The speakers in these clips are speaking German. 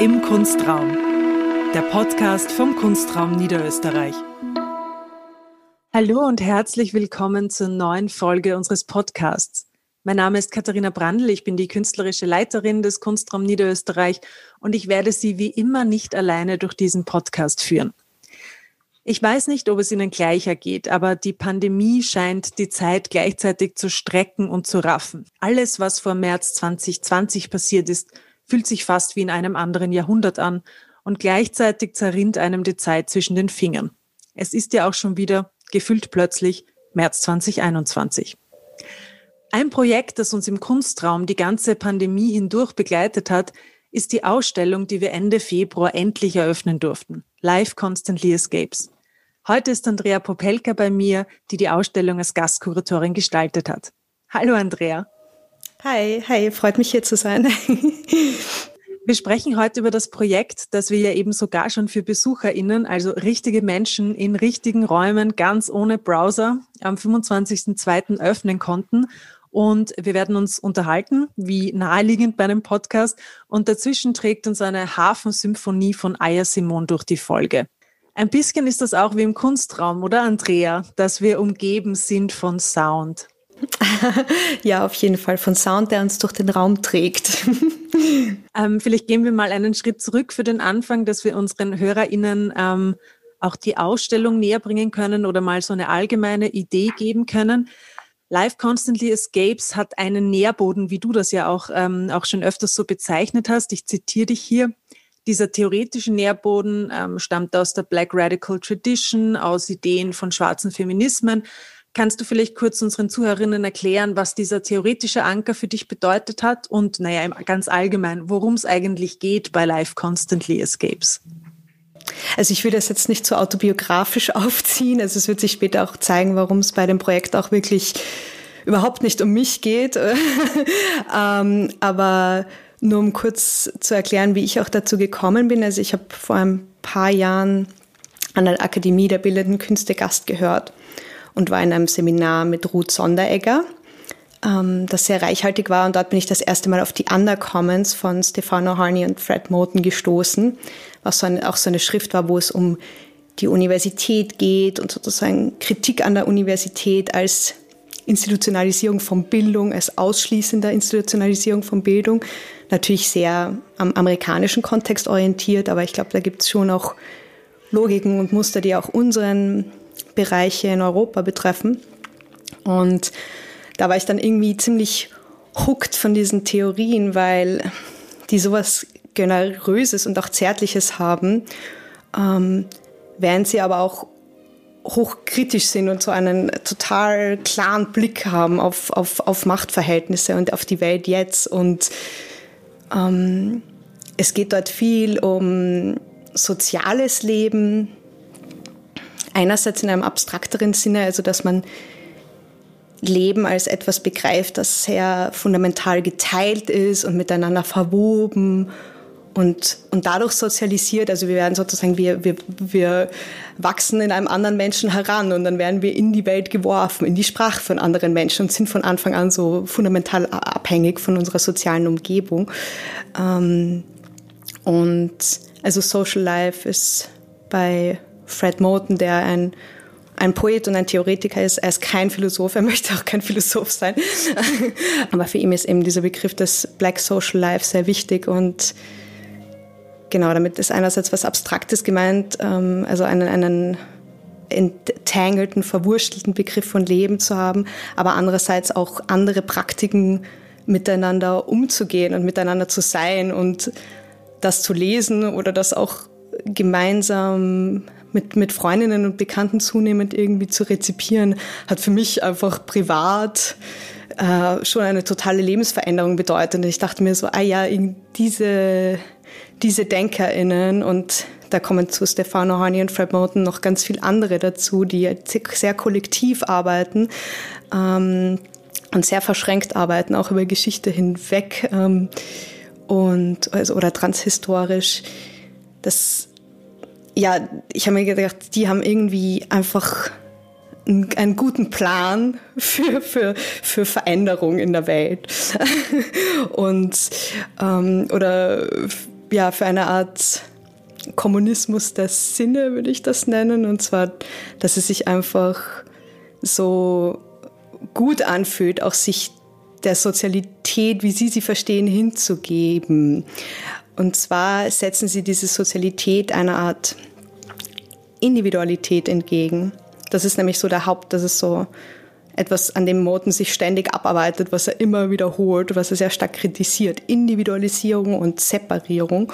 Im Kunstraum, der Podcast vom Kunstraum Niederösterreich. Hallo und herzlich willkommen zur neuen Folge unseres Podcasts. Mein Name ist Katharina Brandl, ich bin die künstlerische Leiterin des Kunstraum Niederösterreich und ich werde Sie wie immer nicht alleine durch diesen Podcast führen. Ich weiß nicht, ob es Ihnen gleicher geht, aber die Pandemie scheint die Zeit gleichzeitig zu strecken und zu raffen. Alles, was vor März 2020 passiert ist, fühlt sich fast wie in einem anderen Jahrhundert an und gleichzeitig zerrinnt einem die Zeit zwischen den Fingern. Es ist ja auch schon wieder, gefühlt plötzlich, März 2021. Ein Projekt, das uns im Kunstraum die ganze Pandemie hindurch begleitet hat, ist die Ausstellung, die wir Ende Februar endlich eröffnen durften. Life Constantly Escapes. Heute ist Andrea Popelka bei mir, die die Ausstellung als Gastkuratorin gestaltet hat. Hallo Andrea. Hi, hi, freut mich hier zu sein. Wir sprechen heute über das Projekt, das wir ja eben sogar schon für BesucherInnen, also richtige Menschen in richtigen Räumen, ganz ohne Browser, am 25.02. öffnen konnten. Und wir werden uns unterhalten, wie naheliegend bei einem Podcast. Und dazwischen trägt uns eine Hafensymphonie von Aya Simon durch die Folge. Ein bisschen ist das auch wie im Kunstraum, oder Andrea, dass wir umgeben sind von Sound. ja, auf jeden Fall von Sound, der uns durch den Raum trägt. ähm, vielleicht gehen wir mal einen Schritt zurück für den Anfang, dass wir unseren HörerInnen ähm, auch die Ausstellung näher bringen können oder mal so eine allgemeine Idee geben können. Life Constantly Escapes hat einen Nährboden, wie du das ja auch, ähm, auch schon öfters so bezeichnet hast. Ich zitiere dich hier. Dieser theoretische Nährboden ähm, stammt aus der Black Radical Tradition, aus Ideen von schwarzen Feminismen, Kannst du vielleicht kurz unseren Zuhörerinnen erklären, was dieser theoretische Anker für dich bedeutet hat und, naja, ganz allgemein, worum es eigentlich geht bei Life Constantly Escapes? Also ich will das jetzt nicht so autobiografisch aufziehen. Also es wird sich später auch zeigen, warum es bei dem Projekt auch wirklich überhaupt nicht um mich geht. ähm, aber nur um kurz zu erklären, wie ich auch dazu gekommen bin. Also ich habe vor ein paar Jahren an der Akademie der Bildenden Künste Gast gehört und war in einem Seminar mit Ruth Sonderegger, ähm, das sehr reichhaltig war. Und dort bin ich das erste Mal auf die Undercommons von Stefano Harney und Fred Moten gestoßen, was so eine, auch so eine Schrift war, wo es um die Universität geht und sozusagen Kritik an der Universität als Institutionalisierung von Bildung, als ausschließender Institutionalisierung von Bildung. Natürlich sehr am amerikanischen Kontext orientiert, aber ich glaube, da gibt es schon auch Logiken und Muster, die auch unseren Bereiche in Europa betreffen. Und da war ich dann irgendwie ziemlich hooked von diesen Theorien, weil die sowas Generöses und auch Zärtliches haben, ähm, während sie aber auch hochkritisch sind und so einen total klaren Blick haben auf, auf, auf Machtverhältnisse und auf die Welt jetzt. Und ähm, es geht dort viel um soziales Leben, einerseits in einem abstrakteren Sinne, also dass man Leben als etwas begreift, das sehr fundamental geteilt ist und miteinander verwoben und, und dadurch sozialisiert. Also wir werden sozusagen, wir, wir, wir wachsen in einem anderen Menschen heran und dann werden wir in die Welt geworfen, in die Sprache von anderen Menschen und sind von Anfang an so fundamental abhängig von unserer sozialen Umgebung. Ähm, und also Social Life ist bei Fred Moten, der ein, ein Poet und ein Theoretiker ist. Er ist kein Philosoph, er möchte auch kein Philosoph sein. Aber für ihn ist eben dieser Begriff des Black Social Life sehr wichtig und genau, damit ist einerseits was Abstraktes gemeint, ähm, also einen, einen entangelten, verwurstelten Begriff von Leben zu haben, aber andererseits auch andere Praktiken miteinander umzugehen und miteinander zu sein und das zu lesen oder das auch gemeinsam mit, mit Freundinnen und Bekannten zunehmend irgendwie zu rezipieren, hat für mich einfach privat äh, schon eine totale Lebensveränderung bedeutet. Und ich dachte mir so, ah ja, diese, diese DenkerInnen und da kommen zu Stefano Horny und Fred Moten noch ganz viel andere dazu, die sehr kollektiv arbeiten ähm, und sehr verschränkt arbeiten, auch über Geschichte hinweg ähm, und also, oder transhistorisch. Das ja, ich habe mir gedacht, die haben irgendwie einfach einen guten Plan für, für, für Veränderung in der Welt. und, ähm, oder, ja, für eine Art Kommunismus der Sinne, würde ich das nennen. Und zwar, dass es sich einfach so gut anfühlt, auch sich der Sozialität, wie Sie sie verstehen, hinzugeben. Und zwar setzen Sie diese Sozialität einer Art Individualität entgegen. Das ist nämlich so der Haupt, das ist so etwas, an dem Moten sich ständig abarbeitet, was er immer wiederholt, was er sehr stark kritisiert. Individualisierung und Separierung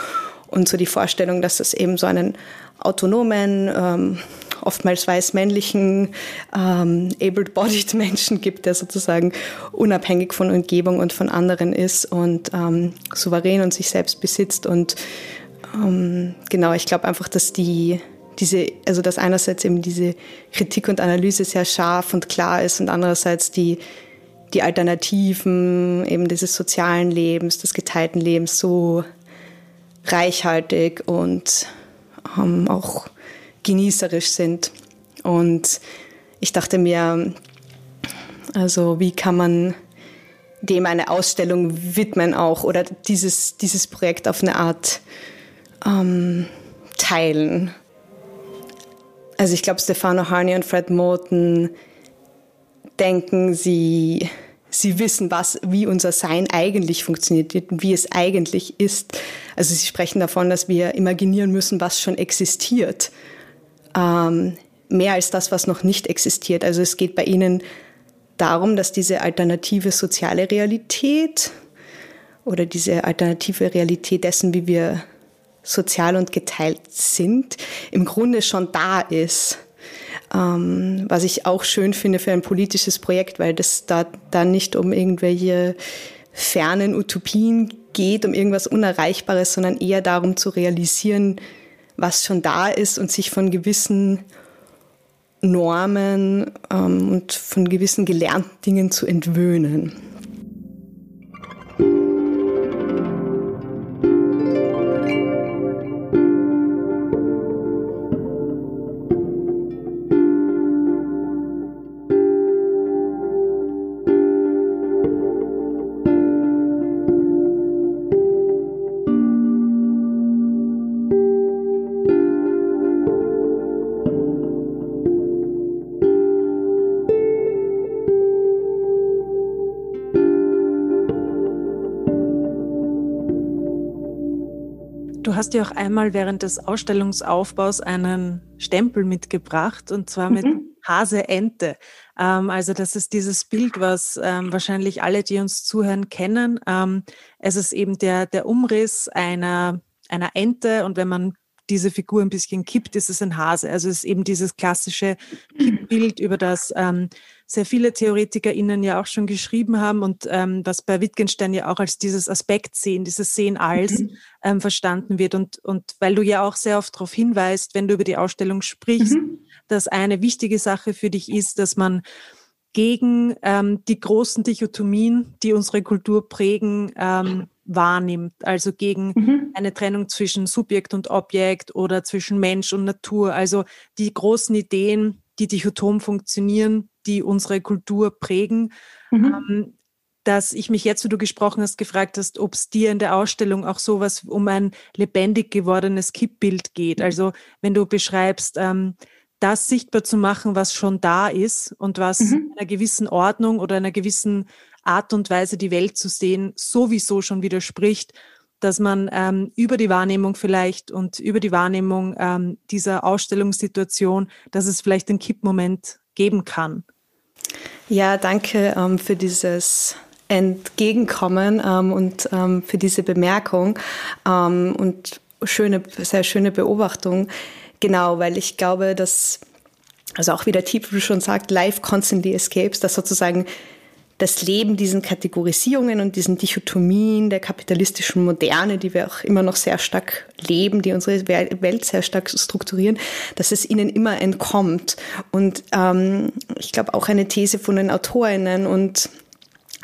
und so die Vorstellung, dass es eben so einen autonomen, ähm, oftmals weiß-männlichen, ähm, able-bodied Menschen gibt, der sozusagen unabhängig von Umgebung und von anderen ist und ähm, souverän und sich selbst besitzt. Und ähm, genau, ich glaube einfach, dass die diese, also dass einerseits eben diese Kritik und Analyse sehr scharf und klar ist und andererseits die, die Alternativen eben dieses sozialen Lebens, des geteilten Lebens so reichhaltig und ähm, auch genießerisch sind. Und ich dachte mir, also wie kann man dem eine Ausstellung widmen auch oder dieses, dieses Projekt auf eine Art ähm, teilen. Also ich glaube, Stefano Harney und Fred Moten denken, sie, sie wissen, was, wie unser Sein eigentlich funktioniert, wie es eigentlich ist. Also sie sprechen davon, dass wir imaginieren müssen, was schon existiert ähm, mehr als das, was noch nicht existiert. Also es geht bei Ihnen darum, dass diese alternative soziale Realität oder diese alternative Realität dessen, wie wir sozial und geteilt sind, im Grunde schon da ist. Ähm, was ich auch schön finde für ein politisches Projekt, weil das da dann nicht um irgendwelche fernen Utopien geht, um irgendwas Unerreichbares, sondern eher darum zu realisieren, was schon da ist und sich von gewissen Normen ähm, und von gewissen gelernten Dingen zu entwöhnen. Hast ja auch einmal während des Ausstellungsaufbaus einen Stempel mitgebracht und zwar mit mhm. Hase Ente. Ähm, also das ist dieses Bild, was ähm, wahrscheinlich alle, die uns zuhören, kennen. Ähm, es ist eben der, der Umriss einer, einer Ente und wenn man diese Figur ein bisschen kippt, ist es ein Hase. Also es ist eben dieses klassische Kippbild, über das ähm, sehr viele TheoretikerInnen ja auch schon geschrieben haben und ähm, was bei Wittgenstein ja auch als dieses Aspekt sehen, dieses Sehen als mhm. ähm, verstanden wird. Und, und weil du ja auch sehr oft darauf hinweist, wenn du über die Ausstellung sprichst, mhm. dass eine wichtige Sache für dich ist, dass man gegen ähm, die großen Dichotomien, die unsere Kultur prägen, ähm, wahrnimmt. Also gegen mhm. eine Trennung zwischen Subjekt und Objekt oder zwischen Mensch und Natur. Also die großen Ideen, die dichotom funktionieren, die unsere Kultur prägen. Mhm. Ähm, dass ich mich jetzt, wo du gesprochen hast, gefragt hast, ob es dir in der Ausstellung auch sowas um ein lebendig gewordenes Kippbild geht. Mhm. Also wenn du beschreibst, ähm, das sichtbar zu machen, was schon da ist und was mhm. einer gewissen Ordnung oder einer gewissen Art und Weise, die Welt zu sehen, sowieso schon widerspricht, dass man ähm, über die Wahrnehmung vielleicht und über die Wahrnehmung ähm, dieser Ausstellungssituation, dass es vielleicht einen Kippmoment geben kann. Ja, danke ähm, für dieses Entgegenkommen ähm, und ähm, für diese Bemerkung ähm, und schöne, sehr schöne Beobachtung. Genau, weil ich glaube, dass, also auch wie der Titel schon sagt, Life constantly escapes, dass sozusagen das Leben diesen Kategorisierungen und diesen Dichotomien der kapitalistischen Moderne, die wir auch immer noch sehr stark leben, die unsere Welt sehr stark strukturieren, dass es ihnen immer entkommt. Und ähm, ich glaube auch eine These von den Autorinnen und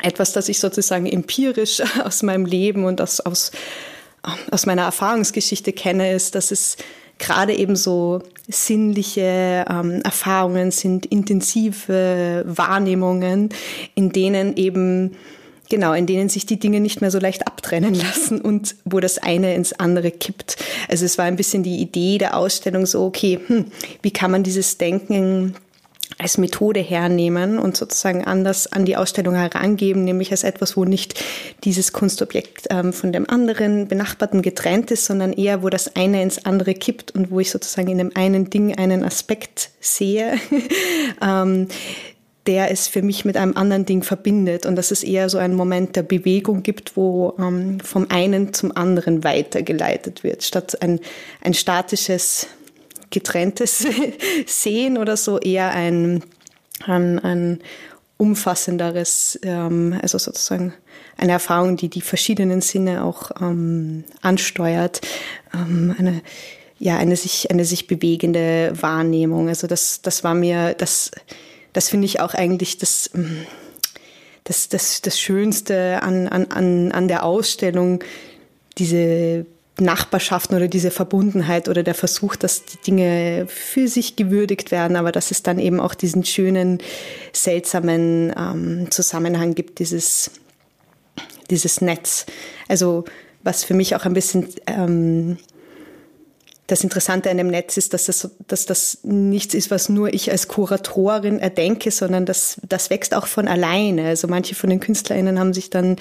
etwas, das ich sozusagen empirisch aus meinem Leben und aus, aus, aus meiner Erfahrungsgeschichte kenne, ist, dass es gerade eben so sinnliche ähm, Erfahrungen, sind intensive Wahrnehmungen, in denen eben Genau, in denen sich die Dinge nicht mehr so leicht abtrennen lassen und wo das eine ins andere kippt. Also es war ein bisschen die Idee der Ausstellung so, okay, hm, wie kann man dieses Denken als Methode hernehmen und sozusagen anders an die Ausstellung herangeben, nämlich als etwas, wo nicht dieses Kunstobjekt ähm, von dem anderen benachbarten getrennt ist, sondern eher, wo das eine ins andere kippt und wo ich sozusagen in dem einen Ding einen Aspekt sehe. ähm, der es für mich mit einem anderen Ding verbindet und dass es eher so einen Moment der Bewegung gibt, wo ähm, vom einen zum anderen weitergeleitet wird, statt ein, ein statisches getrenntes Sehen oder so eher ein, ein, ein umfassenderes, ähm, also sozusagen eine Erfahrung, die die verschiedenen Sinne auch ähm, ansteuert, ähm, eine ja eine sich eine sich bewegende Wahrnehmung. Also das das war mir das das finde ich auch eigentlich das das das das Schönste an an an an der Ausstellung diese Nachbarschaften oder diese Verbundenheit oder der Versuch, dass die Dinge für sich gewürdigt werden, aber dass es dann eben auch diesen schönen, seltsamen ähm, Zusammenhang gibt, dieses, dieses Netz. Also was für mich auch ein bisschen ähm, das Interessante an dem Netz ist, dass das, dass das nichts ist, was nur ich als Kuratorin erdenke, sondern das, das wächst auch von alleine. Also manche von den KünstlerInnen haben sich dann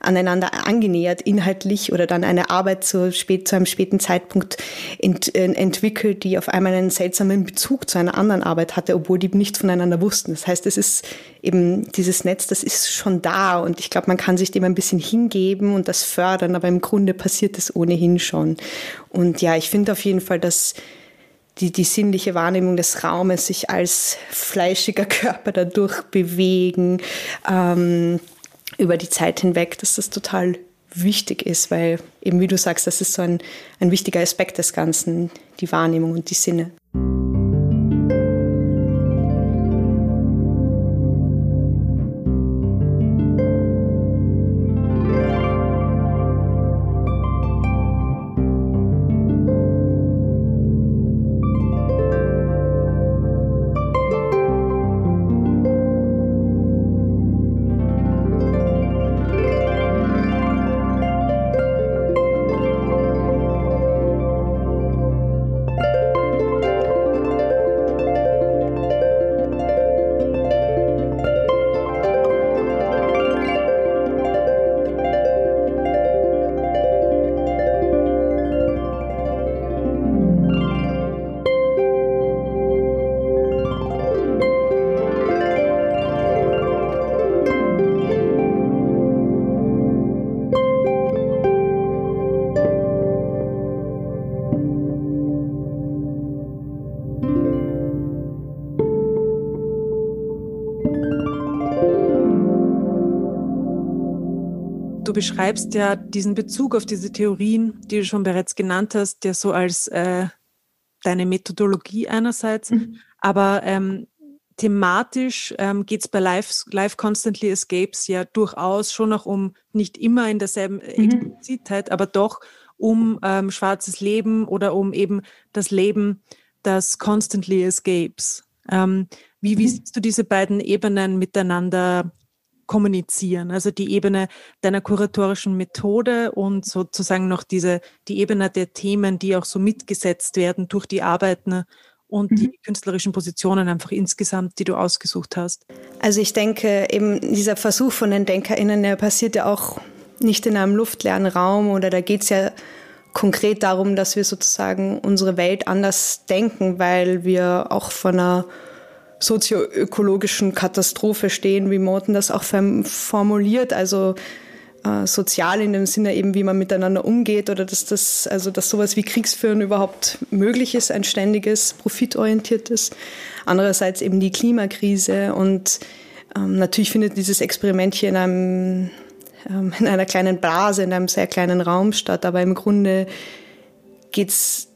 aneinander angenähert, inhaltlich oder dann eine Arbeit zu, spät, zu einem späten Zeitpunkt ent, äh, entwickelt, die auf einmal einen seltsamen Bezug zu einer anderen Arbeit hatte, obwohl die nichts voneinander wussten. Das heißt, es ist eben dieses Netz, das ist schon da und ich glaube, man kann sich dem ein bisschen hingeben und das fördern, aber im Grunde passiert es ohnehin schon. Und ja, ich finde auf jeden Fall, dass die, die sinnliche Wahrnehmung des Raumes sich als fleischiger Körper dadurch bewegen ähm, über die Zeit hinweg, dass das total wichtig ist, weil eben wie du sagst, das ist so ein, ein wichtiger Aspekt des Ganzen, die Wahrnehmung und die Sinne. Beschreibst ja diesen Bezug auf diese Theorien, die du schon bereits genannt hast, ja so als äh, deine Methodologie einerseits, mhm. aber ähm, thematisch ähm, geht es bei Life, Life Constantly Escapes ja durchaus schon auch um, nicht immer in derselben mhm. Explizitheit, aber doch um ähm, schwarzes Leben oder um eben das Leben, das constantly escapes. Ähm, wie, wie mhm. siehst du diese beiden Ebenen miteinander kommunizieren. Also die Ebene deiner kuratorischen Methode und sozusagen noch diese, die Ebene der Themen, die auch so mitgesetzt werden durch die Arbeiten und mhm. die künstlerischen Positionen einfach insgesamt, die du ausgesucht hast. Also ich denke, eben dieser Versuch von den DenkerInnen, der passiert ja auch nicht in einem luftleeren Raum oder da geht es ja konkret darum, dass wir sozusagen unsere Welt anders denken, weil wir auch von einer sozioökologischen Katastrophe stehen, wie Morten das auch formuliert. Also äh, sozial in dem Sinne eben, wie man miteinander umgeht oder dass das, also dass sowas wie Kriegsführen überhaupt möglich ist, ein ständiges, profitorientiertes. Andererseits eben die Klimakrise und ähm, natürlich findet dieses Experiment hier in einem ähm, in einer kleinen Blase, in einem sehr kleinen Raum statt, aber im Grunde geht's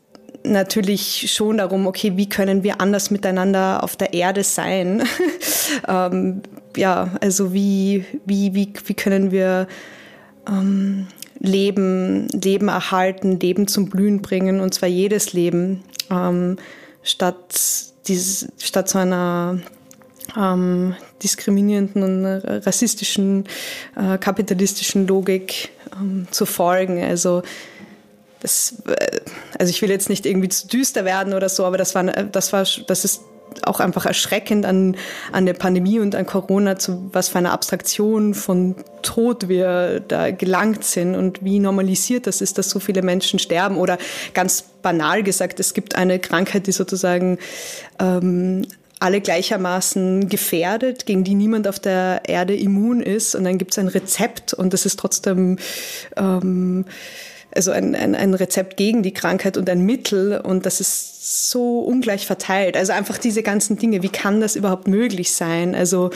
natürlich schon darum, okay, wie können wir anders miteinander auf der Erde sein? ähm, ja, also wie, wie, wie, wie können wir ähm, Leben, Leben erhalten, Leben zum Blühen bringen, und zwar jedes Leben. Ähm, statt, dieses, statt so einer ähm, diskriminierenden und rassistischen, äh, kapitalistischen Logik ähm, zu folgen. Also das, äh, also ich will jetzt nicht irgendwie zu düster werden oder so, aber das war, das war, das ist auch einfach erschreckend an, an der Pandemie und an Corona, zu was für eine Abstraktion von Tod wir da gelangt sind und wie normalisiert das ist, dass so viele Menschen sterben. Oder ganz banal gesagt, es gibt eine Krankheit, die sozusagen ähm, alle gleichermaßen gefährdet, gegen die niemand auf der Erde immun ist. Und dann gibt es ein Rezept und das ist trotzdem ähm, also ein, ein, ein Rezept gegen die Krankheit und ein Mittel und das ist so ungleich verteilt. Also einfach diese ganzen Dinge, wie kann das überhaupt möglich sein? Also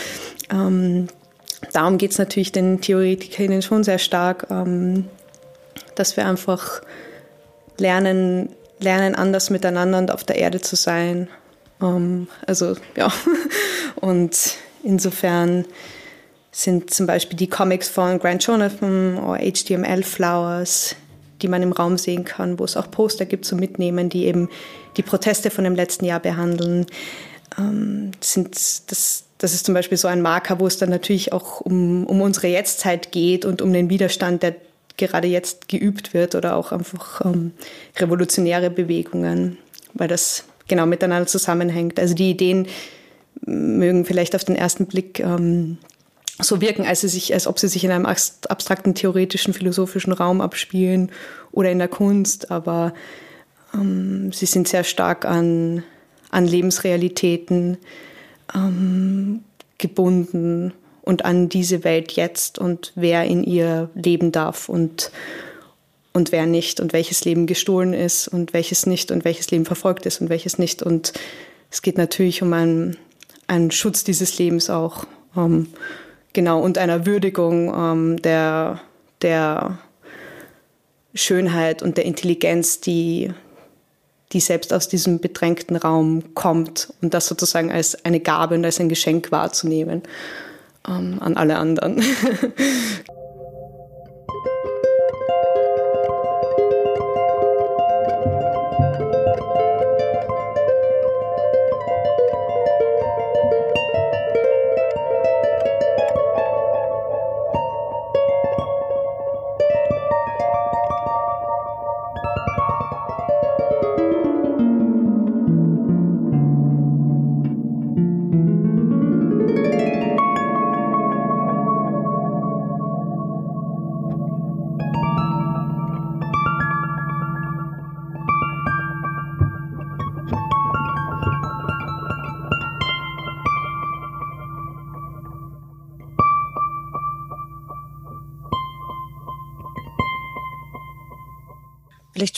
ähm, darum geht es natürlich den Theoretikerinnen schon sehr stark, ähm, dass wir einfach lernen, lernen, anders miteinander und auf der Erde zu sein. Ähm, also ja, und insofern sind zum Beispiel die Comics von Grant Jonathan oder HTML Flowers die man im Raum sehen kann, wo es auch Poster gibt zum Mitnehmen, die eben die Proteste von dem letzten Jahr behandeln. Ähm, sind, das, das ist zum Beispiel so ein Marker, wo es dann natürlich auch um, um unsere Jetztzeit geht und um den Widerstand, der gerade jetzt geübt wird oder auch einfach ähm, revolutionäre Bewegungen, weil das genau miteinander zusammenhängt. Also die Ideen mögen vielleicht auf den ersten Blick ähm, so wirken, als, sie sich, als ob sie sich in einem abstrakten, theoretischen, philosophischen Raum abspielen oder in der Kunst, aber ähm, sie sind sehr stark an, an Lebensrealitäten ähm, gebunden und an diese Welt jetzt und wer in ihr leben darf und, und wer nicht und welches Leben gestohlen ist und welches nicht und welches Leben verfolgt ist und welches nicht. Und es geht natürlich um einen, einen Schutz dieses Lebens auch. Ähm, Genau, und einer Würdigung ähm, der, der Schönheit und der Intelligenz, die, die selbst aus diesem bedrängten Raum kommt und das sozusagen als eine Gabe und als ein Geschenk wahrzunehmen ähm, an alle anderen.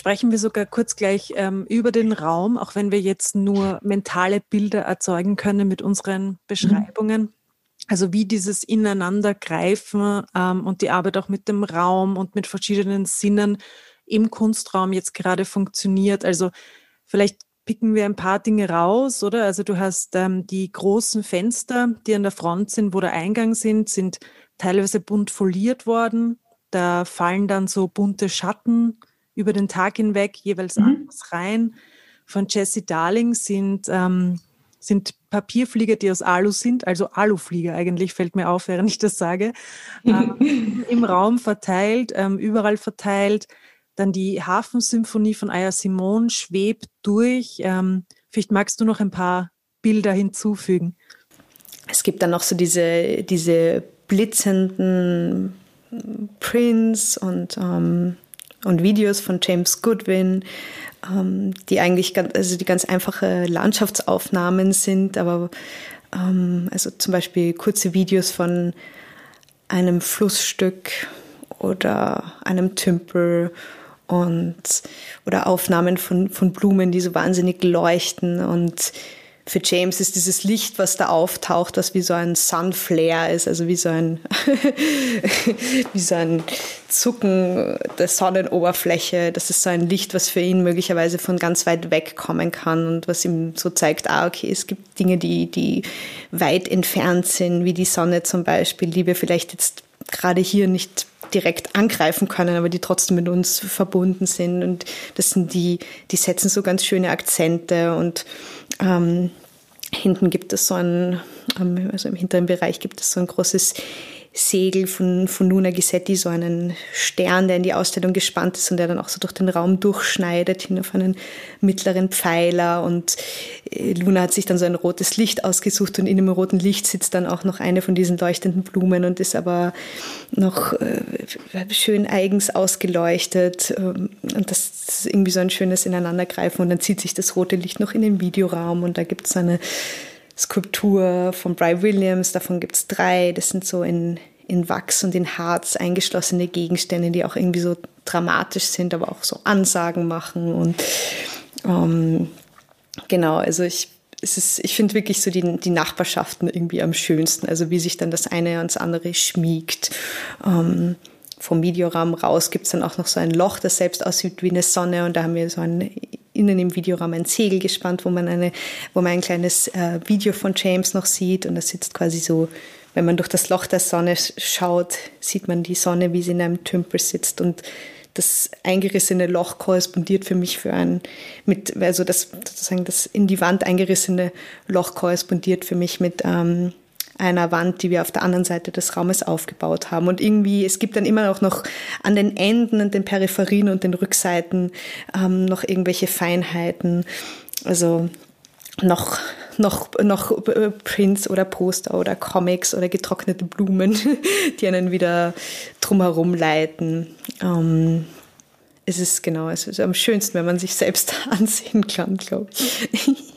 sprechen wir sogar kurz gleich ähm, über den Raum, auch wenn wir jetzt nur mentale Bilder erzeugen können mit unseren mhm. Beschreibungen. Mhm. Also wie dieses Ineinandergreifen ähm, und die Arbeit auch mit dem Raum und mit verschiedenen Sinnen im Kunstraum jetzt gerade funktioniert. Also vielleicht picken wir ein paar Dinge raus, oder? Also du hast ähm, die großen Fenster, die an der Front sind, wo der Eingang sind, sind teilweise bunt foliert worden. Da fallen dann so bunte Schatten über den Tag hinweg jeweils mhm. anders rein. Von Jesse Darling sind, ähm, sind Papierflieger, die aus Alu sind, also Aluflieger eigentlich, fällt mir auf, während ich das sage, ähm, im Raum verteilt, ähm, überall verteilt. Dann die Hafensymphonie von Aya Simone schwebt durch. Ähm, vielleicht magst du noch ein paar Bilder hinzufügen. Es gibt dann noch so diese, diese blitzenden Prints und ähm, und Videos von James Goodwin, ähm, die eigentlich ganz, also die ganz einfache Landschaftsaufnahmen sind, aber ähm, also zum Beispiel kurze Videos von einem Flussstück oder einem Tümpel und oder Aufnahmen von, von Blumen, die so wahnsinnig leuchten und für James ist dieses Licht, was da auftaucht, das wie so ein Sunflare ist, also wie so ein, wie so ein Zucken der Sonnenoberfläche. Das ist so ein Licht, was für ihn möglicherweise von ganz weit weg kommen kann und was ihm so zeigt, ah, okay, es gibt Dinge, die, die weit entfernt sind, wie die Sonne zum Beispiel, die wir vielleicht jetzt gerade hier nicht direkt angreifen können, aber die trotzdem mit uns verbunden sind. Und das sind die, die setzen so ganz schöne Akzente und hinten gibt es so ein, ähm, also im hinteren Bereich gibt es so ein großes Segel von, von Luna Gisetti, so einen Stern, der in die Ausstellung gespannt ist und der dann auch so durch den Raum durchschneidet, hin auf einen mittleren Pfeiler. Und äh, Luna hat sich dann so ein rotes Licht ausgesucht und in dem roten Licht sitzt dann auch noch eine von diesen leuchtenden Blumen und ist aber noch äh, schön eigens ausgeleuchtet. Ähm, und das ist irgendwie so ein schönes Ineinandergreifen. Und dann zieht sich das rote Licht noch in den Videoraum und da gibt es eine Skulptur von Bry Williams, davon gibt es drei. Das sind so in, in Wachs und in Harz eingeschlossene Gegenstände, die auch irgendwie so dramatisch sind, aber auch so Ansagen machen. Und ähm, genau, also ich, ich finde wirklich so die, die Nachbarschaften irgendwie am schönsten, also wie sich dann das eine ans andere schmiegt. Ähm, vom Videoraum raus gibt es dann auch noch so ein Loch, das selbst aussieht wie eine Sonne und da haben wir so ein innen im Videoraum ein Segel gespannt, wo man eine, wo man ein kleines äh, Video von James noch sieht. Und das sitzt quasi so, wenn man durch das Loch der Sonne schaut, sieht man die Sonne, wie sie in einem Tümpel sitzt. Und das eingerissene Loch korrespondiert für mich für ein mit also das sozusagen das in die Wand eingerissene Loch korrespondiert für mich mit ähm, einer Wand, die wir auf der anderen Seite des Raumes aufgebaut haben. Und irgendwie, es gibt dann immer auch noch an den Enden und den Peripherien und den Rückseiten ähm, noch irgendwelche Feinheiten. Also noch, noch, noch Prints oder Poster oder Comics oder getrocknete Blumen, die einen wieder drumherum leiten. Ähm, es ist genau, es ist am schönsten, wenn man sich selbst ansehen kann, glaube ich.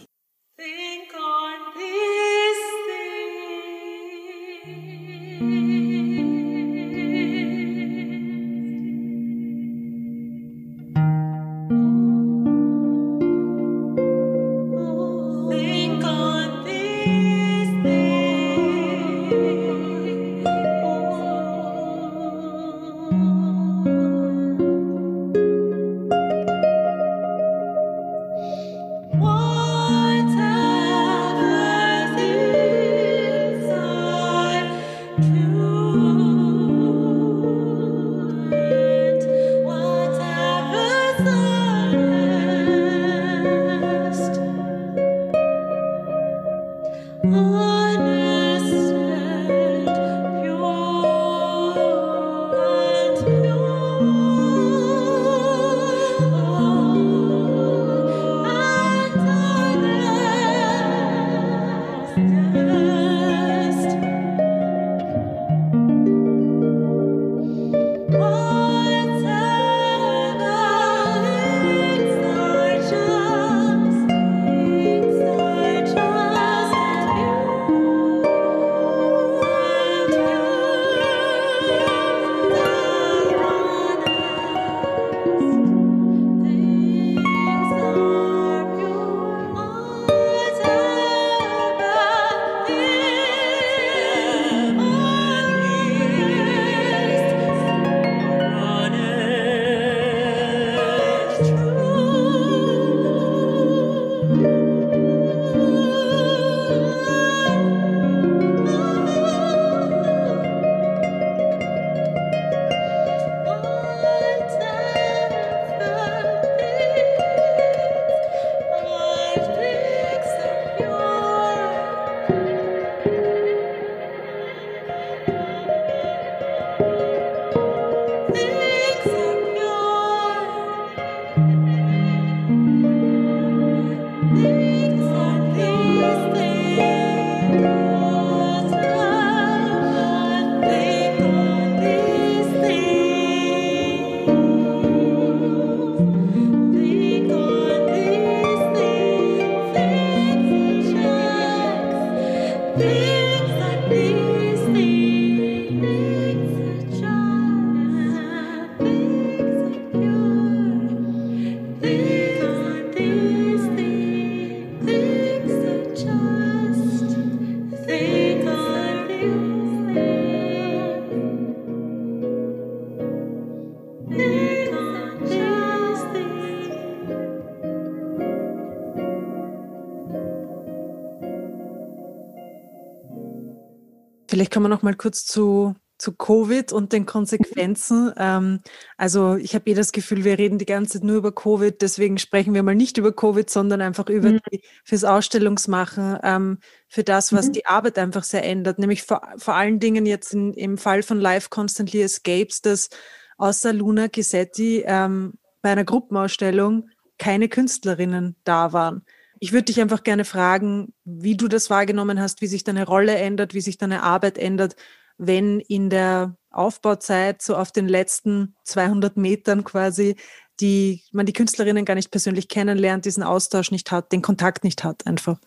Vielleicht kommen wir noch mal kurz zu zu Covid und den Konsequenzen. Ähm, also ich habe eh das Gefühl, wir reden die ganze Zeit nur über Covid, deswegen sprechen wir mal nicht über Covid, sondern einfach über mhm. die, fürs Ausstellungsmachen, ähm, für das, was mhm. die Arbeit einfach sehr ändert. Nämlich vor, vor allen Dingen jetzt in, im Fall von Life Constantly Escapes, dass außer Luna Gisetti ähm, bei einer Gruppenausstellung keine Künstlerinnen da waren. Ich würde dich einfach gerne fragen, wie du das wahrgenommen hast, wie sich deine Rolle ändert, wie sich deine Arbeit ändert, wenn in der Aufbauzeit so auf den letzten 200 Metern quasi die man die Künstlerinnen gar nicht persönlich kennenlernt, diesen Austausch nicht hat, den Kontakt nicht hat einfach.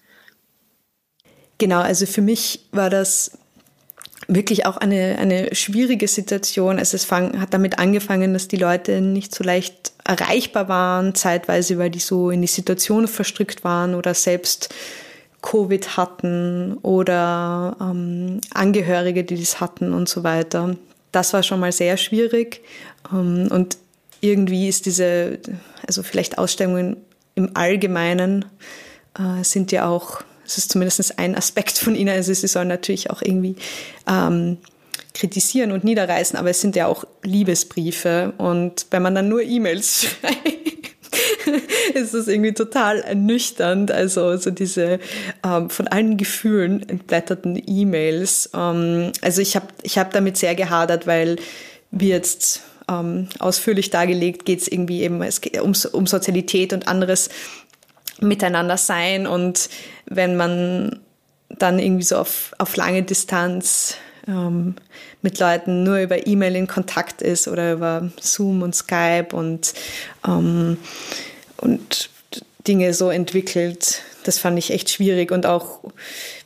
Genau, also für mich war das wirklich auch eine, eine schwierige Situation. Also es fang, hat damit angefangen, dass die Leute nicht so leicht erreichbar waren, zeitweise, weil die so in die Situation verstrickt waren oder selbst Covid hatten oder ähm, Angehörige, die das hatten und so weiter. Das war schon mal sehr schwierig. Ähm, und irgendwie ist diese, also vielleicht Ausstellungen im Allgemeinen äh, sind ja auch, es ist zumindest ein Aspekt von ihnen, also sie sollen natürlich auch irgendwie ähm, kritisieren und niederreißen, aber es sind ja auch Liebesbriefe und wenn man dann nur E-Mails schreibt, ist das irgendwie total ernüchternd. Also so diese ähm, von allen Gefühlen entblätterten E-Mails. Ähm, also ich habe ich hab damit sehr gehadert, weil wir jetzt ähm, ausführlich dargelegt geht es irgendwie eben es geht um, um Sozialität und anderes miteinander sein. Und wenn man dann irgendwie so auf, auf lange Distanz ähm, mit Leuten nur über E-Mail in Kontakt ist oder über Zoom und Skype und ähm, und Dinge so entwickelt. Das fand ich echt schwierig. Und auch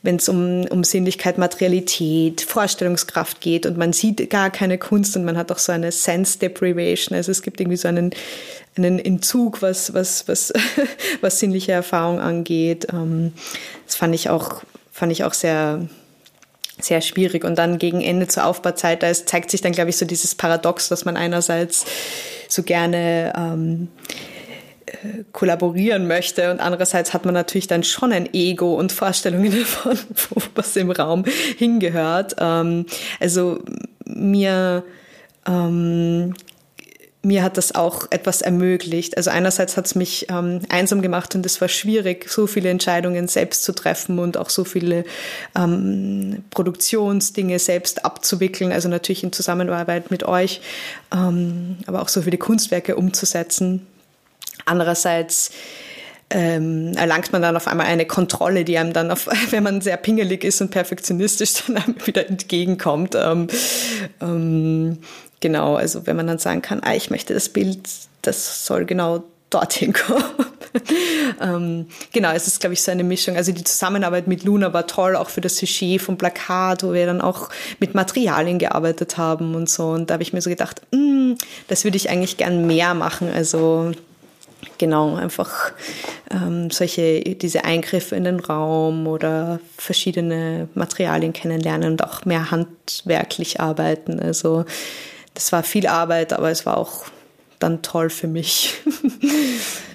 wenn es um, um Sinnlichkeit, Materialität, Vorstellungskraft geht und man sieht gar keine Kunst und man hat auch so eine Sense Deprivation. Also es gibt irgendwie so einen, einen Entzug, was, was, was, was sinnliche Erfahrung angeht. Ähm, das fand ich auch, fand ich auch sehr, sehr schwierig. Und dann gegen Ende zur Aufbauzeit, da zeigt sich dann, glaube ich, so dieses Paradox, dass man einerseits so gerne ähm, kollaborieren möchte und andererseits hat man natürlich dann schon ein Ego und Vorstellungen davon, was im Raum hingehört. Ähm, also mir ähm, mir hat das auch etwas ermöglicht. Also einerseits hat es mich ähm, einsam gemacht und es war schwierig, so viele Entscheidungen selbst zu treffen und auch so viele ähm, Produktionsdinge selbst abzuwickeln. Also natürlich in Zusammenarbeit mit euch, ähm, aber auch so viele Kunstwerke umzusetzen. Andererseits ähm, erlangt man dann auf einmal eine Kontrolle, die einem dann, auf, wenn man sehr pingelig ist und perfektionistisch, dann wieder entgegenkommt. Ähm, ähm, genau, also wenn man dann sagen kann, ah, ich möchte das Bild, das soll genau dorthin kommen. ähm, genau, es ist, glaube ich, so eine Mischung. Also die Zusammenarbeit mit Luna war toll, auch für das Sujet vom Plakat, wo wir dann auch mit Materialien gearbeitet haben und so. Und da habe ich mir so gedacht, mm, das würde ich eigentlich gern mehr machen. Also genau, einfach ähm, solche, diese Eingriffe in den Raum oder verschiedene Materialien kennenlernen und auch mehr handwerklich arbeiten. Also das war viel Arbeit, aber es war auch dann toll für mich.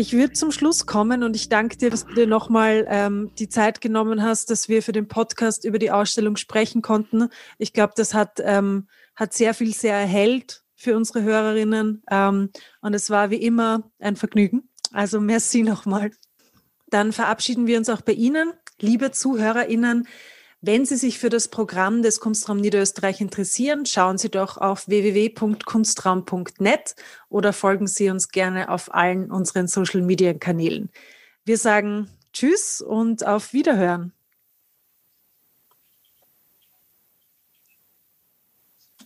Ich würde zum Schluss kommen und ich danke dir, dass du dir nochmal ähm, die Zeit genommen hast, dass wir für den Podcast über die Ausstellung sprechen konnten. Ich glaube, das hat, ähm, hat sehr viel sehr erhellt für unsere Hörerinnen ähm, und es war wie immer ein Vergnügen. Also merci nochmal. Dann verabschieden wir uns auch bei Ihnen, liebe ZuhörerInnen. Wenn Sie sich für das Programm des Kunstraum Niederösterreich interessieren, schauen Sie doch auf www.kunstraum.net oder folgen Sie uns gerne auf allen unseren Social-Media-Kanälen. Wir sagen Tschüss und auf Wiederhören.